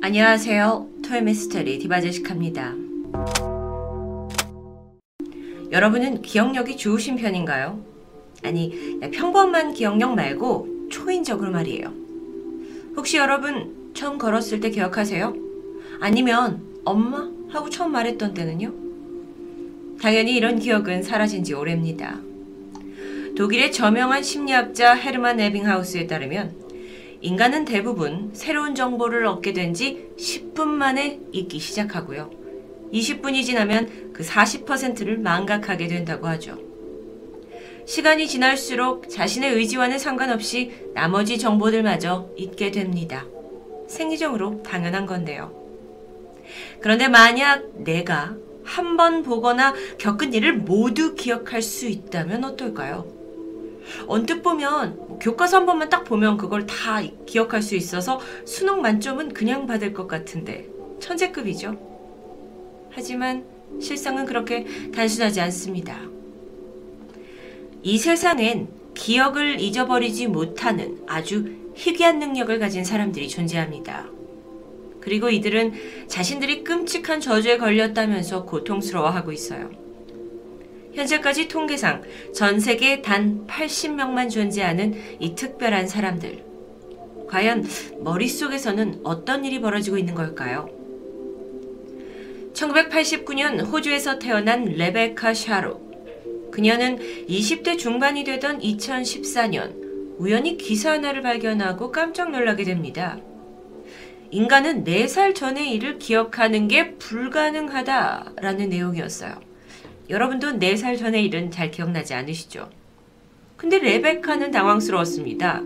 안녕하세요. 토요미스터리 디바제식합니다. 여러분은 기억력이 좋으신 편인가요? 아니, 평범한 기억력 말고 초인적으로 말이에요. 혹시 여러분 처음 걸었을 때 기억하세요? 아니면 엄마? 하고 처음 말했던 때는요? 당연히 이런 기억은 사라진 지 오래입니다. 독일의 저명한 심리학자 헤르만 에빙하우스에 따르면 인간은 대부분 새로운 정보를 얻게 된 지 10분 만에 잊기 시작하고요. 20분이 지나면 그 40%를 망각하게 된다고 하죠. 시간이 지날수록 자신의 의지와는 상관없이 나머지 정보들마저 잊게 됩니다. 생리적으로 당연한 건데요. 그런데 만약 내가 한 번 보거나 겪은 일을 모두 기억할 수 있다면 어떨까요? 언뜻 보면 뭐 교과서 한 번만 딱 보면 그걸 다 기억할 수 있어서 수능 만점은 그냥 받을 것 같은데 천재급이죠. 하지만 실상은 그렇게 단순하지 않습니다. 이 세상엔 기억을 잊어버리지 못하는 아주 희귀한 능력을 가진 사람들이 존재합니다. 그리고 이들은 자신들이 끔찍한 저주에 걸렸다면서 고통스러워하고 있어요. 현재까지 통계상 전 세계 단 80명만 존재하는 이 특별한 사람들. 과연 머릿속에서는 어떤 일이 벌어지고 있는 걸까요? 1989년 호주에서 태어난 레베카 샤로. 그녀는 20대 중반이 되던 2014년 우연히 기사 하나를 발견하고 깜짝 놀라게 됩니다. 인간은 4살 전의 일을 기억하는 게 불가능하다라는 내용이었어요. 여러분도 4살 전의 일은 잘 기억나지 않으시죠? 근데 레베카는 당황스러웠습니다.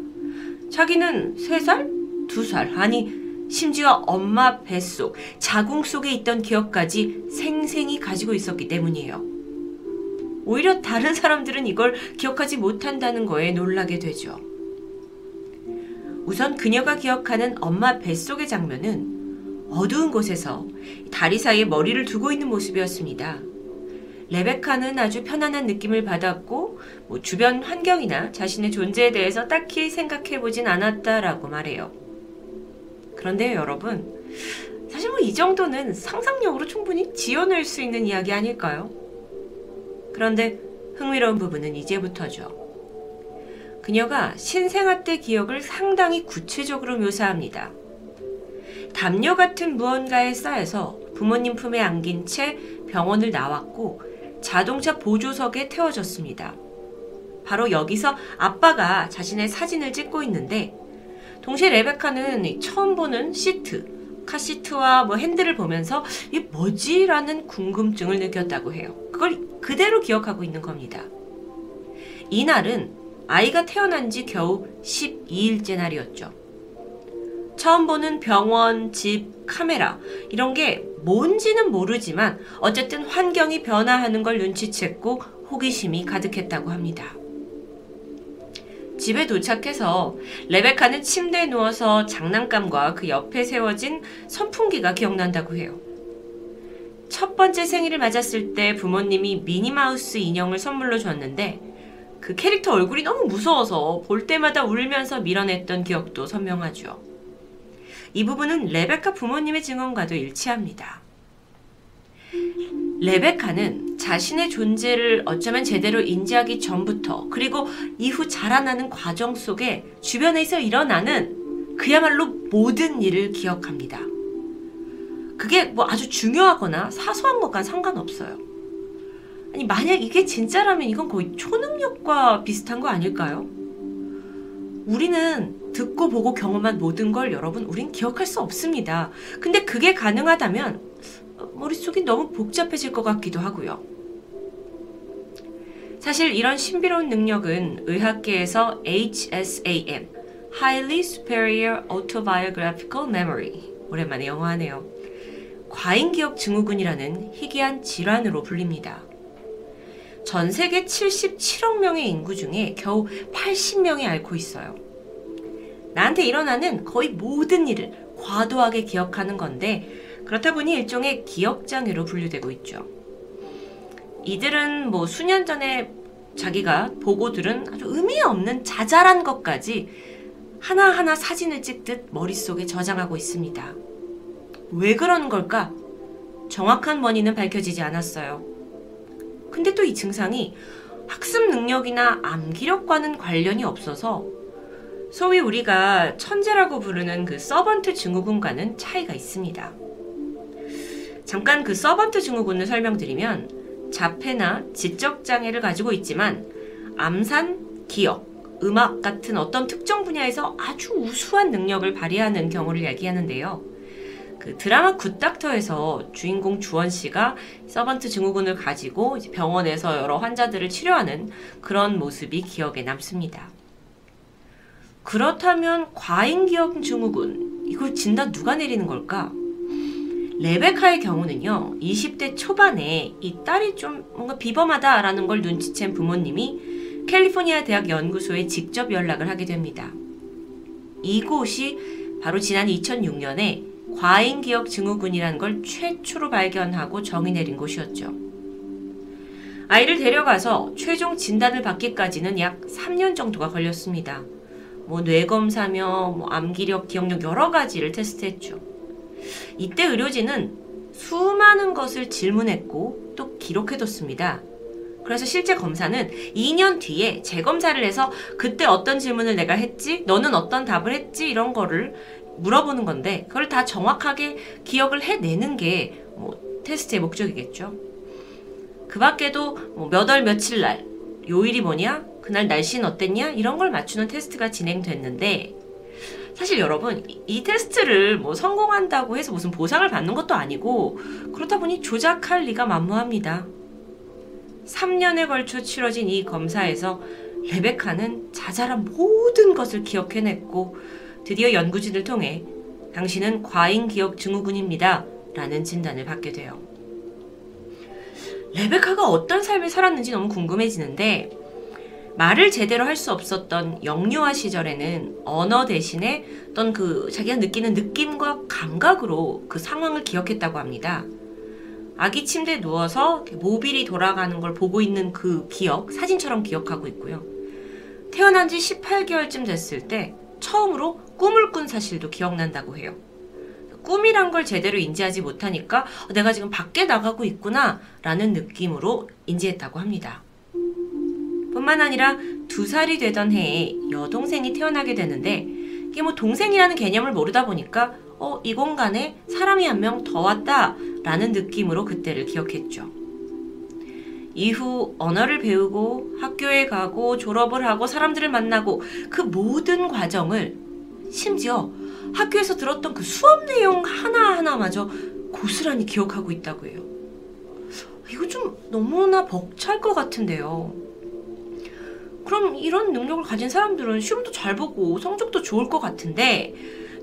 자기는 3살? 2살? 아니, 심지어 엄마 뱃속, 자궁 속에 있던 기억까지 생생히 가지고 있었기 때문이에요. 오히려 다른 사람들은 이걸 기억하지 못한다는 거에 놀라게 되죠. 우선 그녀가 기억하는 엄마 뱃속의 장면은 어두운 곳에서 다리 사이에 머리를 두고 있는 모습이었습니다. 레베카는 아주 편안한 느낌을 받았고 뭐 주변 환경이나 자신의 존재에 대해서 딱히 생각해 보진 않았다라고 말해요. 그런데 여러분, 사실 뭐 이 정도는 상상력으로 충분히 지어낼 수 있는 이야기 아닐까요? 그런데 흥미로운 부분은 이제부터죠. 그녀가 신생아 때 기억을 상당히 구체적으로 묘사합니다. 담요 같은 무언가에 쌓여서 부모님 품에 안긴 채 병원을 나왔고 자동차 보조석에 태워졌습니다. 바로 여기서 아빠가 자신의 사진을 찍고 있는데 동시에 레베카는 처음 보는 시트, 카시트와 뭐 핸들을 보면서 이게 뭐지라는 궁금증을 느꼈다고 해요. 그걸 그대로 기억하고 있는 겁니다. 이날은 아이가 태어난 지 겨우 12일째 날이었죠. 처음 보는 병원, 집, 카메라 이런 게 뭔지는 모르지만 어쨌든 환경이 변화하는 걸 눈치챘고 호기심이 가득했다고 합니다. 집에 도착해서 레베카는 침대에 누워서 장난감과 그 옆에 세워진 선풍기가 기억난다고 해요. 첫 번째 생일을 맞았을 때 부모님이 미니마우스 인형을 선물로 줬는데 그 캐릭터 얼굴이 너무 무서워서 볼 때마다 울면서 밀어냈던 기억도 선명하죠. 이 부분은 레베카 부모님의 증언과도 일치합니다. 레베카는 자신의 존재를 어쩌면 제대로 인지하기 전부터 그리고 이후 자라나는 과정 속에 주변에서 일어나는 그야말로 모든 일을 기억합니다. 그게 뭐 아주 중요하거나 사소한 것과 상관없어요. 아니, 만약 이게 진짜라면 이건 거의 초능력과 비슷한 거 아닐까요? 우리는 듣고 보고 경험한 모든 걸 여러분, 우린 기억할 수 없습니다. 근데 그게 가능하다면 머릿속이 너무 복잡해질 것 같기도 하고요. 사실 이런 신비로운 능력은 의학계에서 HSAM, Highly Superior Autobiographical Memory, 오랜만에 영어하네요. 과잉기억 증후군이라는 희귀한 질환으로 불립니다. 전 세계 77억 명의 인구 중에 겨우 80명이 앓고 있어요. 나한테 일어나는 거의 모든 일을 과도하게 기억하는 건데 그렇다 보니 일종의 기억장애로 분류되고 있죠. 이들은 뭐 수년 전에 자기가 보고 들은 아주 의미 없는 자잘한 것까지 하나하나 사진을 찍듯 머릿속에 저장하고 있습니다. 왜 그러는 걸까? 정확한 원인은 밝혀지지 않았어요. 근데 또 이 증상이 학습 능력이나 암기력과는 관련이 없어서 소위 우리가 천재라고 부르는 그 서번트 증후군과는 차이가 있습니다. 잠깐 그 서번트 증후군을 설명드리면 자폐나 지적 장애를 가지고 있지만 암산, 기억, 음악 같은 어떤 특정 분야에서 아주 우수한 능력을 발휘하는 경우를 얘기하는데요. 그 드라마 굿닥터에서 주인공 주원 씨가 서번트 증후군을 가지고 병원에서 여러 환자들을 치료하는 그런 모습이 기억에 남습니다. 그렇다면 과잉기억 증후군 이걸 진단 누가 내리는 걸까? 레베카의 경우는요, 20대 초반에 이 딸이 좀 뭔가 비범하다라는 걸 눈치챈 부모님이 캘리포니아 대학 연구소에 직접 연락을 하게 됩니다. 이곳이 바로 지난 2006년에 과잉기억 증후군이라는 걸 최초로 발견하고 정의 내린 곳이었죠. 아이를 데려가서 최종 진단을 받기까지는 약 3년 정도가 걸렸습니다. 뭐 뇌검사며 뭐 암기력, 기억력 여러 가지를 테스트했죠. 이때 의료진은 수많은 것을 질문했고 또 기록해뒀습니다. 그래서 실제 검사는 2년 뒤에 재검사를 해서 그때 어떤 질문을 내가 했지, 너는 어떤 답을 했지 이런 거를 물어보는 건데 그걸 다 정확하게 기억을 해내는 게 뭐 테스트의 목적이겠죠. 그 밖에도 뭐 몇월 며칠 날 요일이 뭐냐 그날 날씨는 어땠냐 이런 걸 맞추는 테스트가 진행됐는데 사실 여러분 이 테스트를 뭐 성공한다고 해서 무슨 보상을 받는 것도 아니고 그렇다 보니 조작할 리가 만무합니다. 3년에 걸쳐 치러진 이 검사에서 레베카는 자잘한 모든 것을 기억해냈고 드디어 연구진을 통해 당신은 과잉 기억 증후군입니다. 라는 진단을 받게 돼요. 레베카가 어떤 삶을 살았는지 너무 궁금해지는데 말을 제대로 할 수 없었던 영유아 시절에는 언어 대신에 어떤 그 자기가 느끼는 느낌과 감각으로 그 상황을 기억했다고 합니다. 아기 침대에 누워서 모빌이 돌아가는 걸 보고 있는 그 기억, 사진처럼 기억하고 있고요. 태어난 지 18개월쯤 됐을 때 처음으로 꿈을 꾼 사실도 기억난다고 해요. 꿈이란 걸 제대로 인지하지 못하니까 내가 지금 밖에 나가고 있구나 라는 느낌으로 인지했다고 합니다. 뿐만 아니라 두 살이 되던 해에 여동생이 태어나게 되는데 이게 뭐 동생이라는 개념을 모르다 보니까 어, 이 공간에 사람이 한 명 더 왔다 라는 느낌으로 그때를 기억했죠. 이후 언어를 배우고 학교에 가고 졸업을 하고 사람들을 만나고 그 모든 과정을 심지어 학교에서 들었던 그 수업 내용 하나하나마저 고스란히 기억하고 있다고 해요. 이거 좀 너무나 벅찰 것 같은데요. 그럼 이런 능력을 가진 사람들은 시험도 잘 보고 성적도 좋을 것 같은데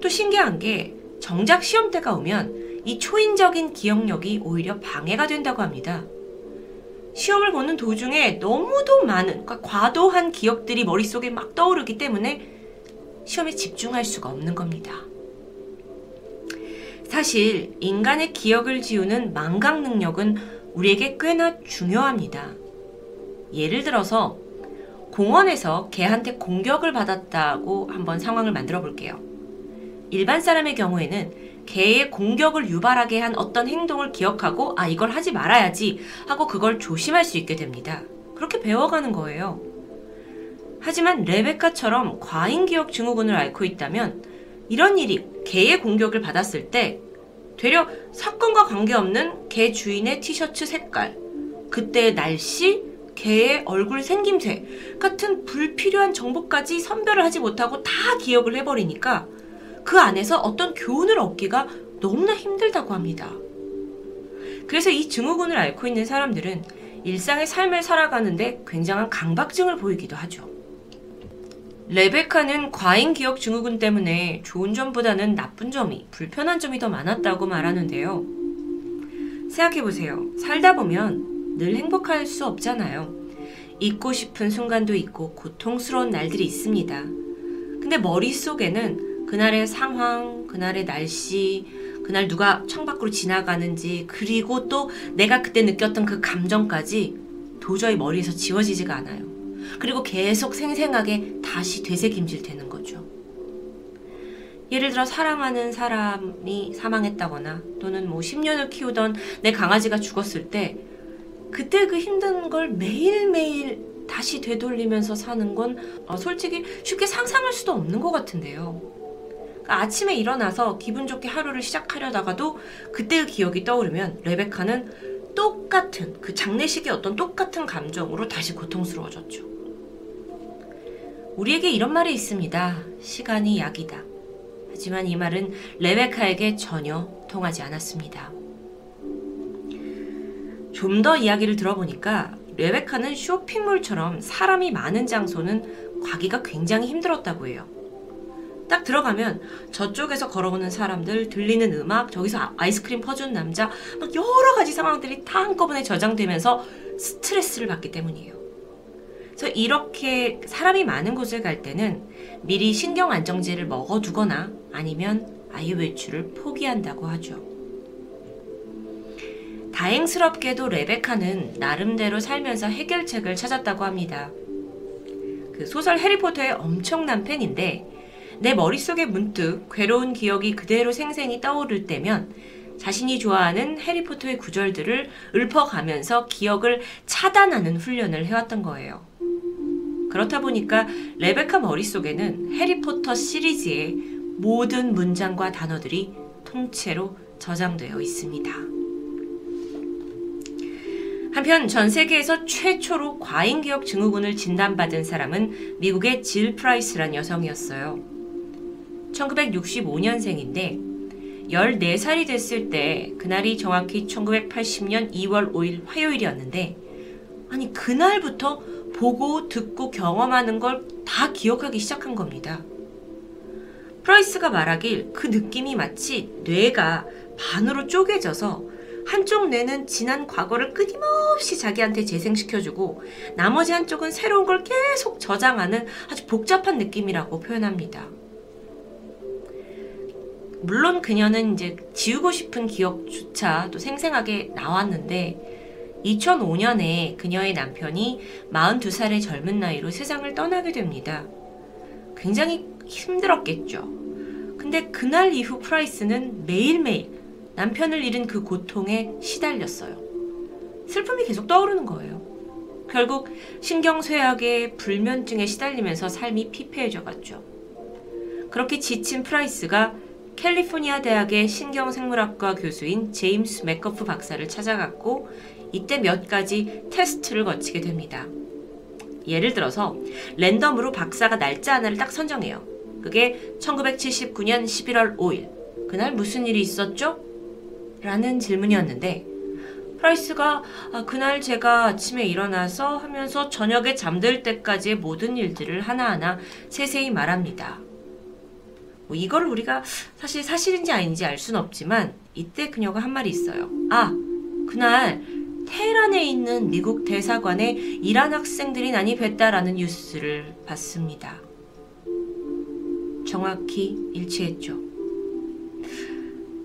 또 신기한 게 정작 시험 때가 오면 이 초인적인 기억력이 오히려 방해가 된다고 합니다. 시험을 보는 도중에 너무도 많은, 그러니까 과도한 기억들이 머릿속에 막 떠오르기 때문에 시험에 집중할 수가 없는 겁니다. 사실 인간의 기억을 지우는 망각 능력은 우리에게 꽤나 중요합니다. 예를 들어서 공원에서 개한테 공격을 받았다고 한번 상황을 만들어 볼게요. 일반 사람의 경우에는 개의 공격을 유발하게 한 어떤 행동을 기억하고 아 이걸 하지 말아야지 하고 그걸 조심할 수 있게 됩니다. 그렇게 배워가는 거예요. 하지만 레베카처럼 과잉 기억 증후군을 앓고 있다면 이런 일이 개의 공격을 받았을 때 되려 사건과 관계없는 개 주인의 티셔츠 색깔, 그때의 날씨, 개의 얼굴 생김새 같은 불필요한 정보까지 선별을 하지 못하고 다 기억을 해버리니까 그 안에서 어떤 교훈을 얻기가 너무나 힘들다고 합니다. 그래서 이 증후군을 앓고 있는 사람들은 일상의 삶을 살아가는데 굉장한 강박증을 보이기도 하죠. 레베카는 과잉 기억 증후군 때문에 좋은 점보다는 나쁜 점이, 불편한 점이 더 많았다고 말하는데요. 생각해보세요. 살다 보면 늘 행복할 수 없잖아요. 잊고 싶은 순간도 있고 고통스러운 날들이 있습니다. 근데 머릿속에는 그날의 상황, 그날의 날씨, 그날 누가 창밖으로 지나가는지, 그리고 또 내가 그때 느꼈던 그 감정까지 도저히 머리에서 지워지지가 않아요. 그리고 계속 생생하게 다시 되새김질 되는 거죠. 예를 들어 사랑하는 사람이 사망했다거나 또는 뭐 10년을 키우던 내 강아지가 죽었을 때 그때 그 힘든 걸 매일매일 다시 되돌리면서 사는 건 어, 솔직히 쉽게 상상할 수도 없는 것 같은데요. 그러니까 아침에 일어나서 기분 좋게 하루를 시작하려다가도 그때의 기억이 떠오르면 레베카는 똑같은 그 장례식의 어떤 똑같은 감정으로 다시 고통스러워졌죠. 우리에게 이런 말이 있습니다. 시간이 약이다. 하지만 이 말은 레베카에게 전혀 통하지 않았습니다. 좀 더 이야기를 들어보니까 레베카는 쇼핑몰처럼 사람이 많은 장소는 가기가 굉장히 힘들었다고 해요. 딱 들어가면 저쪽에서 걸어오는 사람들, 들리는 음악, 저기서 아이스크림 퍼주는 남자, 막 여러 가지 상황들이 다 한꺼번에 저장되면서 스트레스를 받기 때문이에요. 그래서 이렇게 사람이 많은 곳을 갈 때는 미리 신경 안정제를 먹어두거나 아니면 아예 외출을 포기한다고 하죠. 다행스럽게도 레베카는 나름대로 살면서 해결책을 찾았다고 합니다. 그 소설 해리포터의 엄청난 팬인데 내 머릿속에 문득 괴로운 기억이 그대로 생생히 떠오를 때면 자신이 좋아하는 해리포터의 구절들을 읊어가면서 기억을 차단하는 훈련을 해왔던 거예요. 그렇다 보니까 레베카 머릿속에는 해리포터 시리즈의 모든 문장과 단어들이 통째로 저장되어 있습니다. 한편 전 세계에서 최초로 과잉기억 증후군을 진단받은 사람은 미국의 질 프라이스란 여성이었어요. 1965년생인데 14살이 됐을 때 그날이 정확히 1980년 2월 5일 화요일이었는데 아니 그날부터 보고 듣고 경험하는 걸 다 기억하기 시작한 겁니다. 프라이스가 말하길 그 느낌이 마치 뇌가 반으로 쪼개져서 한쪽 뇌는 지난 과거를 끊임없이 자기한테 재생시켜주고 나머지 한쪽은 새로운 걸 계속 저장하는 아주 복잡한 느낌이라고 표현합니다. 물론 그녀는 이제 지우고 싶은 기억조차 또 생생하게 나왔는데 2005년에 그녀의 남편이 42살의 젊은 나이로 세상을 떠나게 됩니다. 굉장히 힘들었겠죠. 근데 그날 이후 프라이스는 매일매일 남편을 잃은 그 고통에 시달렸어요. 슬픔이 계속 떠오르는 거예요. 결국 신경쇠약에 불면증에 시달리면서 삶이 피폐해져 갔죠. 그렇게 지친 프라이스가 캘리포니아 대학의 신경생물학과 교수인 제임스 맥커프 박사를 찾아갔고 이때 몇 가지 테스트를 거치게 됩니다. 예를 들어서 랜덤으로 박사가 날짜 하나를 딱 선정해요. 그게 1979년 11월 5일. 그날 무슨 일이 있었죠? 라는 질문이었는데 프라이스가 아, 그날 제가 아침에 일어나서 하면서 저녁에 잠들 때까지의 모든 일들을 하나하나 세세히 말합니다. 뭐 이걸 우리가 사실 사실인지 아닌지 알 수는 없지만 이때 그녀가 한 말이 있어요. 아, 그날 테헤란에 있는 미국 대사관에 이란 학생들이 난입했다라는 뉴스를 봤습니다. 정확히 일치했죠.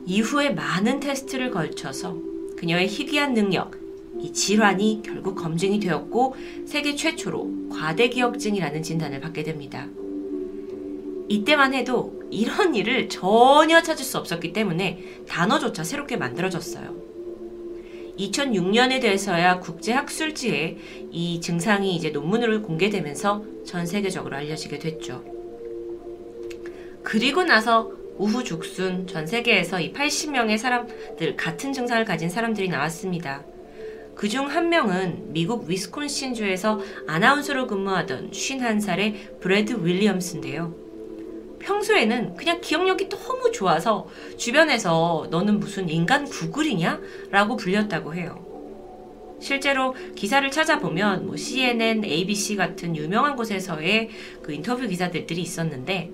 이후에 많은 테스트를 걸쳐서 그녀의 희귀한 능력, 이 질환이 결국 검증이 되었고 세계 최초로 과대기억증이라는 진단을 받게 됩니다. 이때만 해도 이런 일을 전혀 찾을 수 없었기 때문에 단어조차 새롭게 만들어졌어요. 2006년에 돼서야 국제학술지에 이 증상이 이제 논문으로 공개되면서 전 세계적으로 알려지게 됐죠. 그리고 나서 우후죽순 전 세계에서 이 80명의 사람들, 같은 증상을 가진 사람들이 나왔습니다. 그중 한 명은 미국 위스콘신주에서 아나운서로 근무하던 51살의 브래드 윌리엄스인데요. 평소에는 그냥 기억력이 너무 좋아서 주변에서 너는 무슨 인간 구글이냐? 라고 불렸다고 해요. 실제로 기사를 찾아보면 뭐 CNN, ABC 같은 유명한 곳에서의 그 인터뷰 기사들이 있었는데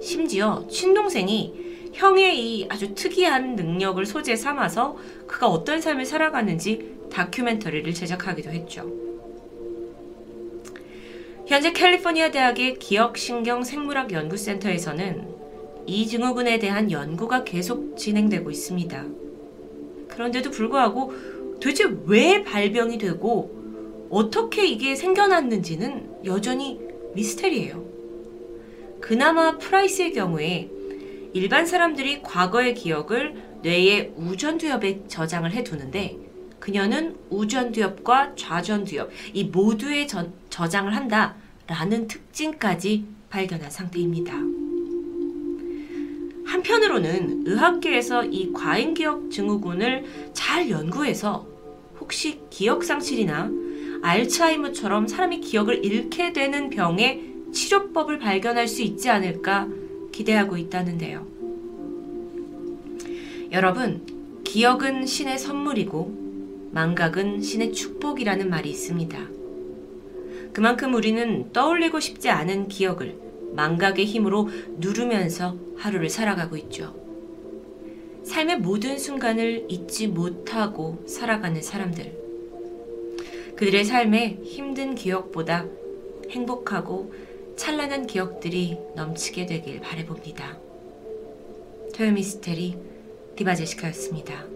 심지어 친동생이 형의 이 아주 특이한 능력을 소재 삼아서 그가 어떤 삶을 살아가는지 다큐멘터리를 제작하기도 했죠. 현재 캘리포니아 대학의 기억신경생물학 연구센터에서는 이 증후군에 대한 연구가 계속 진행되고 있습니다. 그런데도 불구하고 도대체 왜 발병이 되고 어떻게 이게 생겨났는지는 여전히 미스테리예요. 그나마 프라이스의 경우에 일반 사람들이 과거의 기억을 뇌의 우전두엽에 저장을 해두는데 그녀는 우전두엽과 좌전두엽 이 모두에 저, 저장을 한다라는 특징까지 발견한 상태입니다. 한편으로는 의학계에서 이 과잉기억 증후군을 잘 연구해서 혹시 기억상실이나 알츠하이머처럼 사람이 기억을 잃게 되는 병의 치료법을 발견할 수 있지 않을까 기대하고 있다는데요. 여러분, 기억은 신의 선물이고 망각은 신의 축복이라는 말이 있습니다. 그만큼 우리는 떠올리고 싶지 않은 기억을 망각의 힘으로 누르면서 하루를 살아가고 있죠. 삶의 모든 순간을 잊지 못하고 살아가는 사람들. 그들의 삶에 힘든 기억보다 행복하고 찬란한 기억들이 넘치게 되길 바래봅니다. 토요미스테리 디바제시카였습니다.